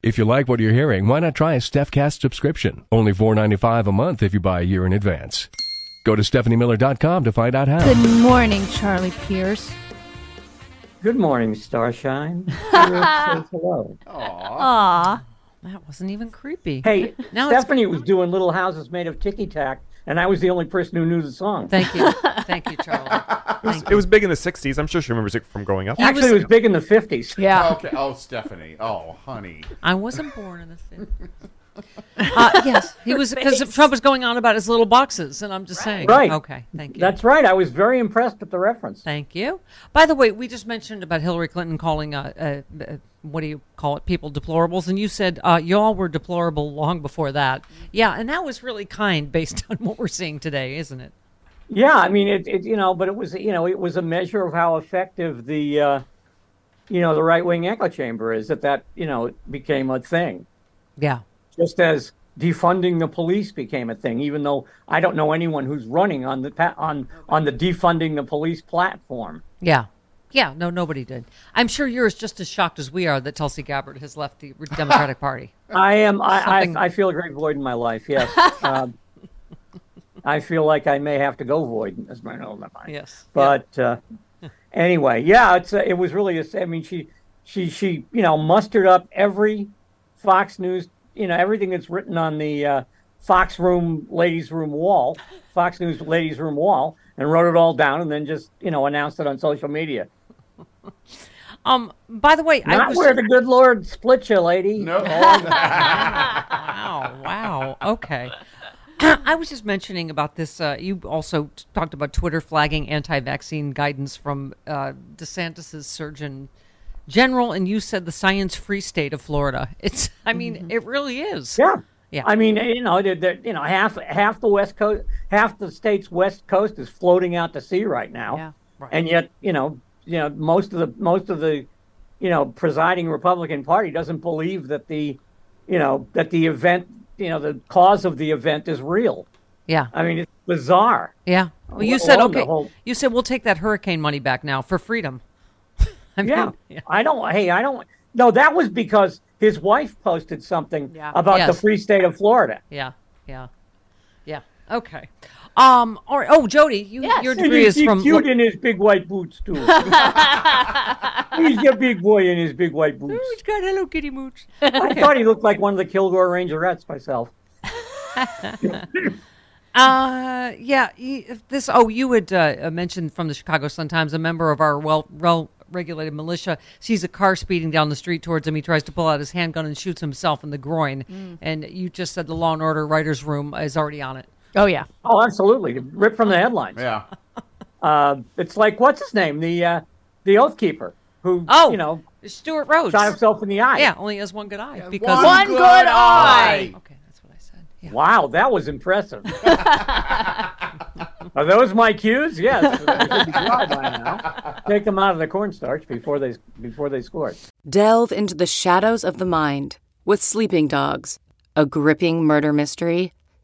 If you like what you're hearing, why not try a StephCast subscription? Only $4.95 a month if you buy a year in advance. Go to StephanieMiller.com to find out how. Good morning, Charlie Pierce. Good morning, Starshine. Says hello. Aw. That wasn't even creepy. Hey, Now Stephanie was doing Little Houses Made of Ticky Tack, and I was the only person who knew the song. Thank you. Thank you, Charlie. It was, Thank it was big in the 60s. I'm sure she remembers it from growing up. Actually, it was big in the 50s. Yeah. Okay. Oh, Stephanie. Oh, honey. I wasn't born in the 50s. Uh, yes, he was because Trump was going on about his little boxes, and I'm just saying. Right. Okay. Thank you. That's right. I was very impressed with the reference. Thank you. By the way, we just mentioned about Hillary Clinton calling, uh, uh, uh, what do you call it, people deplorables, and you said uh, y'all were deplorable long before that. Yeah, and that was really kind based on what we're seeing today, isn't it? Yeah, I mean, it, it, you know, but it was, you know, it was a measure of how effective the, uh, you know, the right wing echo chamber is that that, you know, became a thing. Yeah. Just as defunding the police became a thing, even though I don't know anyone who's running on the on on the defunding the police platform. Yeah. Yeah, no, nobody did. I'm sure you're as just as shocked as we are that Tulsi Gabbard has left the Democratic Party. I am. I, I I feel a great void in my life. Yes. um, I feel like I may have to go void as my own mind. Yes. But uh, anyway, yeah, it's uh, it was really. A, I mean, she she she you know mustered up every Fox News, you know, everything that's written on the uh, Fox Room ladies' room wall, Fox News ladies' room wall, and wrote it all down, and then just you know announced it on social media. Um. By the way, I was where the good Lord split you, lady. No. wow, wow. Okay. I was just mentioning about this. Uh, you also talked about Twitter flagging anti-vaccine guidance from uh, DeSantis's Surgeon General, and you said the science-free state of Florida. It's. I mean, it really is. Yeah. Yeah. I mean, you know, they're, they're- you know, half half the west coast, half the state's west coast is floating out to sea right now, Yeah. Right. and yet, you know, you know, most of the most of the, you know, presiding Republican Party doesn't believe that the, you know, that the event, you know, the cause of the event is real. Yeah. I mean, it's bizarre. Yeah. Well, you said okay. whole- You said we'll take that hurricane money back now for freedom. I mean, Yeah. I don't. Hey, I don't. No, that was because his wife posted something Yeah. about the free state of Florida. Yeah. Yeah. Yeah. Okay. Um. All right. Oh, Jody, you Yes. your degree he's is from. cute in his big white boots too. he's a big boy in his big white boots. He's got Hello Kitty mooch. I thought he looked like one of the Kilgore Rangerettes myself. Uh, yeah. This. Oh, you had uh, mentioned from the Chicago Sun Times, a member of our well, well regulated militia sees a car speeding down the street towards him. He tries to pull out his handgun and shoots himself in the groin. And you just said the Law and Order writers' room is already on it. Oh, yeah. Oh, absolutely, Rip from the headlines. Yeah. Uh, it's like what's his name, the uh, the Oath Keeper, who Oh, you know Stewart Rhodes. shot himself in the eye. Yeah, only has one good eye because One good eye. Okay, that's what I said. Yeah. Wow, that was impressive. Are those my cues? Yes. They should be dry by now. Take them out of the cornstarch before they before they score. Delve into the shadows of the mind with Sleeping Dogs, a gripping murder mystery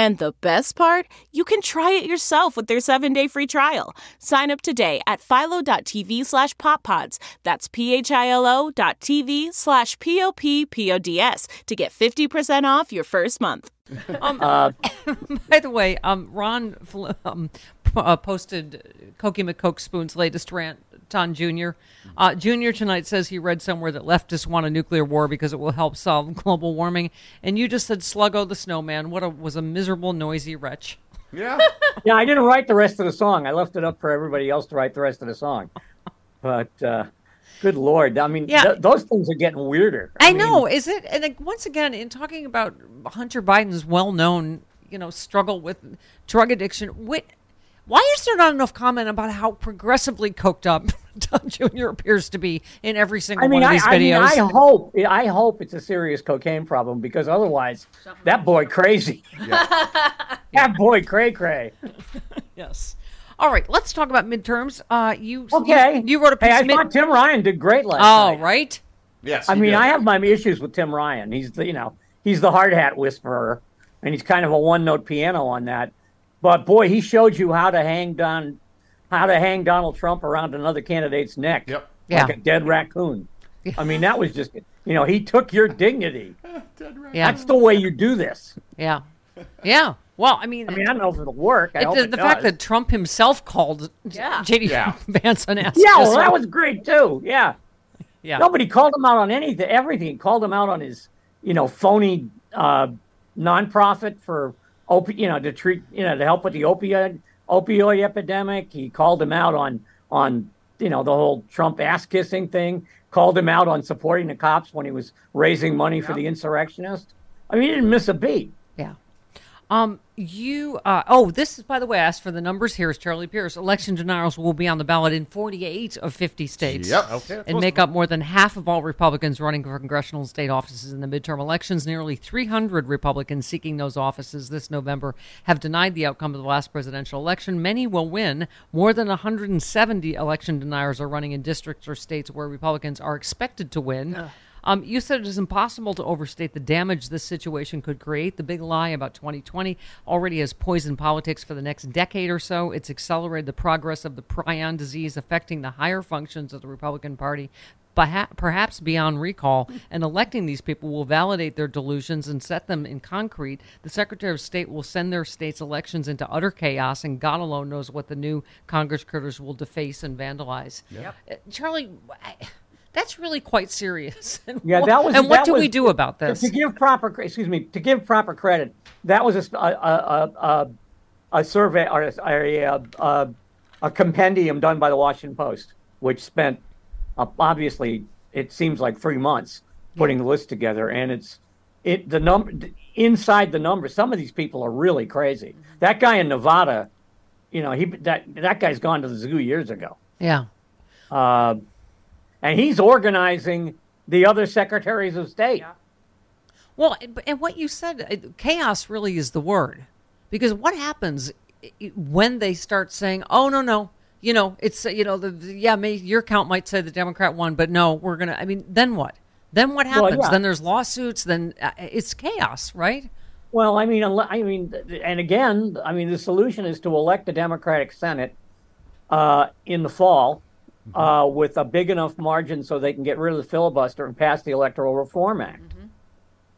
And the best part, you can try it yourself with their seven-day free trial. Sign up today at philo.tv slash poppods. That's p-h-i-l-o dot tv slash p-o-p-p-o-d-s to get 50% off your first month. Um, by the way, um, Ron um, uh, posted Cokie McCoke Spoon's latest rant on Junior. Uh, Junior tonight says he read somewhere that leftists want a nuclear war because it will help solve global warming, and you just said Sluggo the Snowman. What a, was a miserable, noisy wretch. Yeah. yeah, I didn't write the rest of the song. I left it up for everybody else to write the rest of the song. But uh, good lord, I mean, Yeah. th- those things are getting weirder. I, mean, know. Is it? And like, once again, in talking about Hunter Biden's well-known, you know, struggle with drug addiction, wh- why is there not enough comment about how progressively coked up Don Jr. appears to be in every single I mean, one of I, these I mean, videos? I hope, I hope it's a serious cocaine problem because otherwise, that boy crazy. that boy cray cray. yes. All right, let's talk about midterms. Uh, you Okay, You, you wrote a Hey. I mid- thought Tim Ryan did great last oh, night. right. Yes. I mean, did. I have my issues with Tim Ryan. He's the, you know, he's the hard hat whisperer, and he's kind of a one note piano on that. But boy, he showed you how to hang down, how to hang Donald Trump around another candidate's neck, Yep. Yeah. like a dead raccoon. I mean, that was just, you know, he took your dignity. Yeah. That's the way you do this. Yeah. Yeah. Well, I mean, I mean, I don't know if it'll work. I it- hope the, it the fact does. that Trump himself called Yeah. JD Yeah. Vance an ass. yeah, well, that was great too. Yeah. yeah. Nobody called him out on anything, everything. He called him out on his, you know, phony uh, nonprofit for, opi- you know, to treat, you know, to help with the opioid opioid epidemic. He called him out on on, you know, the whole Trump ass kissing thing. Called him out on supporting the cops when he was raising money for the insurrectionists. I mean, he didn't miss a beat. Yeah. Um, you, uh, oh, this is, by the way, I asked for the numbers here is Charlie Pierce. Election denials will be on the ballot in 48 of 50 states. Yep. Okay. And make up more than half of all Republicans running for congressional and state offices in the midterm elections. Nearly 300 Republicans seeking those offices this November have denied the outcome of the last presidential election. Many will win. More than 170 election deniers are running in districts or states where Republicans are expected to win. Um, you said it is impossible to overstate the damage this situation could create. The big lie about 2020 already has poisoned politics for the next decade or so. It's accelerated the progress of the prion disease affecting the higher functions of the Republican Party. Perhaps beyond recall, and electing these people will validate their delusions and set them in concrete. The Secretary of State will send their state's elections into utter chaos, and God alone knows what the new Congress critters will deface and vandalize. Uh, Charlie, I- that's really quite serious. And Yeah, what, that was. And what do was- we do about this? To, give proper, excuse me, to give proper credit, that was a a a survey or a, a, a, a compendium done by the Washington Post, which spent uh, obviously it seems like three months putting the list together, and it's it the number inside the numbers. Some of these people are really crazy. That guy in Nevada, you know, he that that guy's gone to the zoo years ago. yeah. Uh, and he's organizing the other secretaries of state. Well, and- what you said, uh, chaos really is the word. Because what happens when they start saying, "Oh no, no, you know, it's uh, you know, the, the- yeah, may, your count might say the Democrat won, but no, we're gonna." I mean, then what? Then what Well, happens? yeah. Then there's lawsuits. Then uh, it's chaos, right? Well, I mean, I mean, and again, I mean, the solution is to elect a Democratic Senate uh, in the fall uh, with a big enough margin so they can get rid of the filibuster and pass the Electoral Reform Act.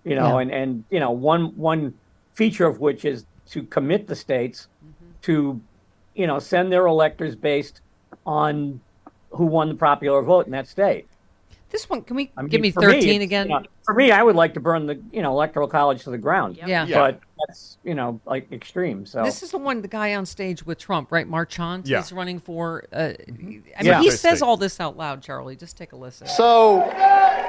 You know, Yeah. and and you know, one one feature of which is to commit the states to, you know, send their electors based on who won the popular vote in that state. This one, can we I mean, give me for me, 13 again? you know, for me, I would like to burn the you know electoral college to the ground. Yeah. Yeah. but that's you know like extreme. So This is the one, the guy on stage with Trump, right? Marchant Yeah. is running for. Uh, I mean, Yeah. he says all this out loud, Charlie. Just take a listen. So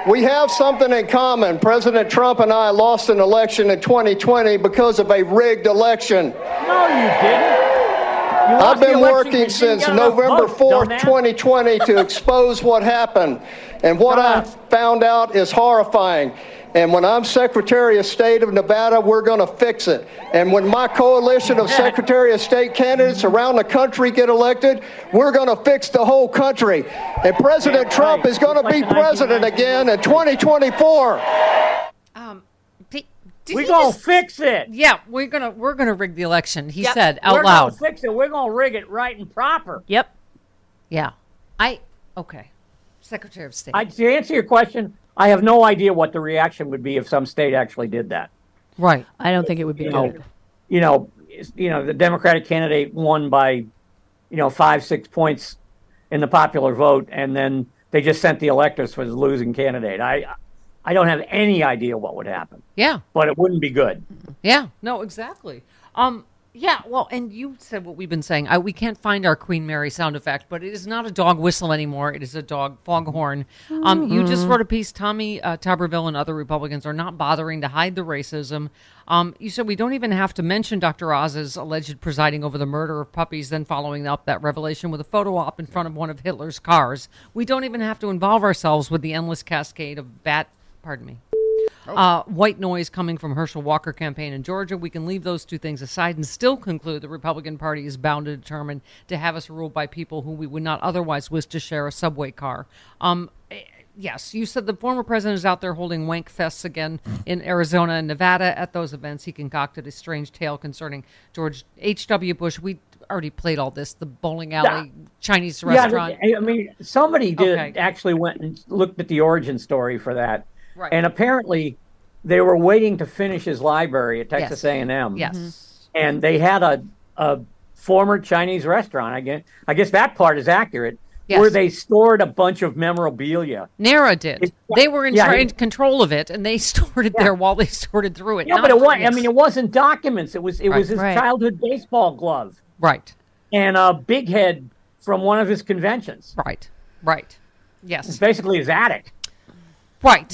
we have something in common. President Trump and I lost an election in 2020 because of a rigged election. no, you didn't. I've been working 'cause you didn't since November votes, 4th, dumbass. 2020 to expose what happened. And what I found out is horrifying. And when I'm Secretary of State of Nevada, we're going to fix it. And when my coalition of Secretary of State candidates around the country get elected, we're going to fix the whole country. And President Trump is going to be president again in 2024. Did, did We he gonna just- fix it. Yeah, we're gonna we're gonna rig the election. He Yep. said out We're loud. gonna fix it. We're gonna rig it right and proper. Yep. Yeah, I okay. Secretary of State. I, to answer your question, I have no idea what the reaction would be if some state actually did that. right. I don't think it would be You know, you know, you know, the Democratic candidate won by, you know, five six points in the popular vote, and then they just sent the electors for the losing candidate. I, I don't have any idea what would happen, Yeah. but it wouldn't be good. Yeah. No. Exactly. Um. Yeah. Well, and you said what we've been saying. I, we can't find our Queen Mary sound effect, but it is not a dog whistle anymore. It is a dog foghorn. Um. You just wrote a piece. Tommy uh, Tuberville and other Republicans are not bothering to hide the racism. Um. You said we don't even have to mention Dr. Oz's alleged presiding over the murder of puppies, then following up that revelation with a photo op in front of one of Hitler's cars. We don't even have to involve ourselves with the endless cascade of bat. Pardon me. Uh, white noise coming from Herschel Walker campaign in Georgia. We can leave those two things aside and still conclude the Republican Party is bound to determine to have us ruled by people who we would not otherwise wish to share a subway car. Um, eh, yes, you said the former president is out there holding wank fests again in Arizona and Nevada. At those events, he concocted a strange tale concerning George H.W. Bush. We already played all this. The bowling alley Chinese restaurant. Yeah, I mean, somebody did Okay. actually went and looked at the origin story for that, Right. and apparently they were waiting to finish his library at Texas Yes. A and M. yes. Mm-hmm. and they had a a former Chinese restaurant. I guess I guess that part is accurate. Yes. Where they stored a bunch of memorabilia. NARA did. It- they were in yeah, tra- it- control of it, and they stored it there while they sorted through it. Yeah, but it was. I mean, it wasn't documents. It was. It was his Right. childhood baseball glove right, and a big head from one of his conventions. right, right. Yes. It's basically his attic. right.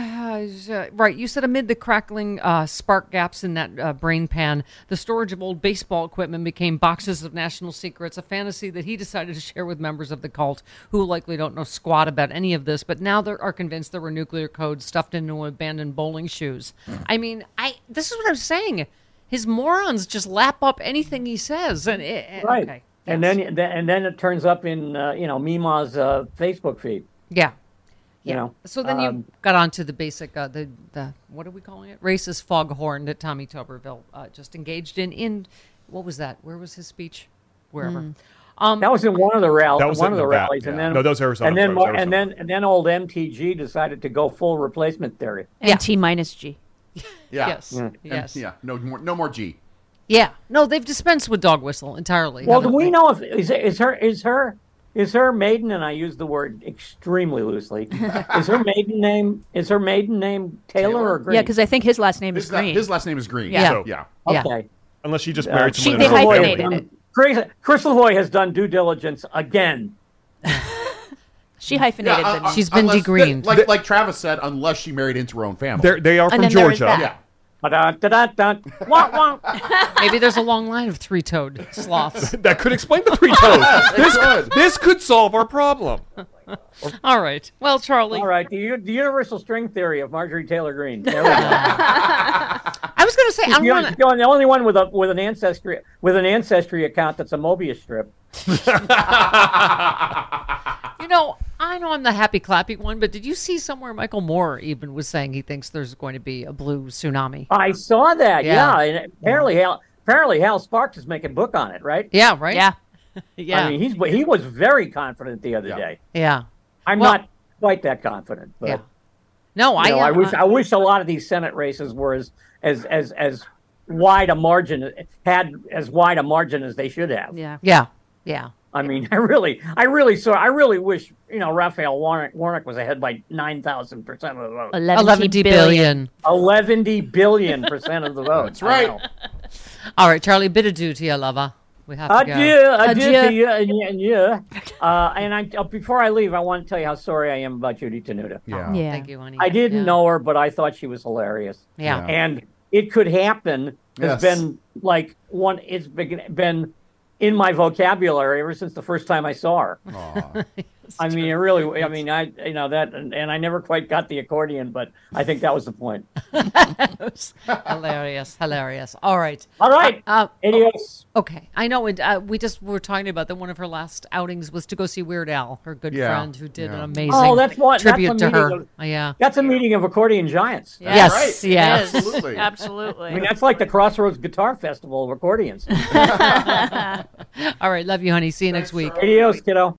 uh, right. You said amid the crackling uh, spark gaps in that uh, brain pan, the storage of old baseball equipment became boxes of national secrets, a fantasy that he decided to share with members of the cult who likely don't know squat about any of this, but now they are convinced there were nuclear codes stuffed into abandoned bowling shoes. I mean, I this is what I'm saying. His morons just lap up anything he says, and it, it- Right. okay, And then and then it turns up in uh, you know Mima's uh, Facebook feed. yeah. You know. So then Um, you got onto the basic, uh, the the what are we calling it? Racist foghorn that Tommy Tuberville uh, just engaged in. In what was that? Where was his speech? Wherever. Um, That was in one of the rallies. That was one in of the Nevada, rallies, and yeah. then No, those Arizona and then folks, more- and then and then old MTG decided to go full replacement theory. And T minus G. Yeah. Yes. And- Yes. yeah. No more. No more G. Yeah. No, they've dispensed with dog whistle entirely. Well, do we they? know if is, is her is her is her maiden and I use the word extremely loosely. is her maiden name is her maiden name Taylor, or Green? Yeah, because I think his last name is His, la- Green. his last name is Green. Yeah. So yeah. Yeah. okay. Unless she just Uh, married she- someone. they in hyphenated it. Chris, Chris Lavoy has done due diligence again. She hyphenated Yeah, uh, the uh. She's been unless- degreened. Like like Travis said, unless she married into her own family. They're, they are And from then there is Georgia. that. yeah. Maybe there's a long line of three-toed sloths. That could explain the three toes. this, could. this could solve our problem. All right. Well, Charlie, All right, the, u- the universal string theory of Marjorie Taylor Greene. There we go. I was going to say I'm the, going only, the only- the only one with a with an ancestry with an ancestry account that's a Mobius strip. You know, I know I'm the happy clappy one, but did you see somewhere Michael Moore even was saying he thinks there's going to be a blue tsunami? I saw that. Yeah. Yeah, and apparently Hal apparently Hal Sparks is making book on it, right? Yeah, right? Yeah. Yeah. I mean, he's he was very confident the other Yeah. day. yeah. I'm Well- not quite that confident, but Yeah. No, I, know, I uh, wish I wish a lot of these Senate races were as as as as wide a margin had as wide a margin as they should have. Yeah. Yeah. Yeah. I mean, I really, I really saw. I really wish you know Raphael Warnock, Warnock was ahead by nine thousand percent of the vote. 11 11 billion. Eleven billion percent of the vote. That's right. All right, Charlie, bid adieu to you, lover. We have to Adieu, go. adieu, Adieu. to you and you. And you. Uh, and I, uh, before I leave, I want to tell you how sorry I am about Judy Tenuta. Yeah. Yeah. Thank you, honey. I didn't Yeah. know her, but I thought she was hilarious. Yeah. And it could happen. Yes. Has been like one. It's been, been in my vocabulary ever since the first time I saw her. Aw. I mean, it really. I mean, I you know that, and, and I never quite got the accordion, but I think that was the point. hilarious, hilarious. All right. All right, Uh, adios. okay. I know. And uh, we just were talking about that one of her last outings was to go see Weird Al, her good Yeah. friend who did Yeah. an amazing Oh, that's what- that's tribute a to her. of- Uh, yeah. That's a meeting of accordion giants. Yeah. Yes. right. Yes. Absolutely. Absolutely. I mean, that's like the Crossroads Guitar Festival of accordions. All right. Love you, honey. See you next week. Adios, kiddo.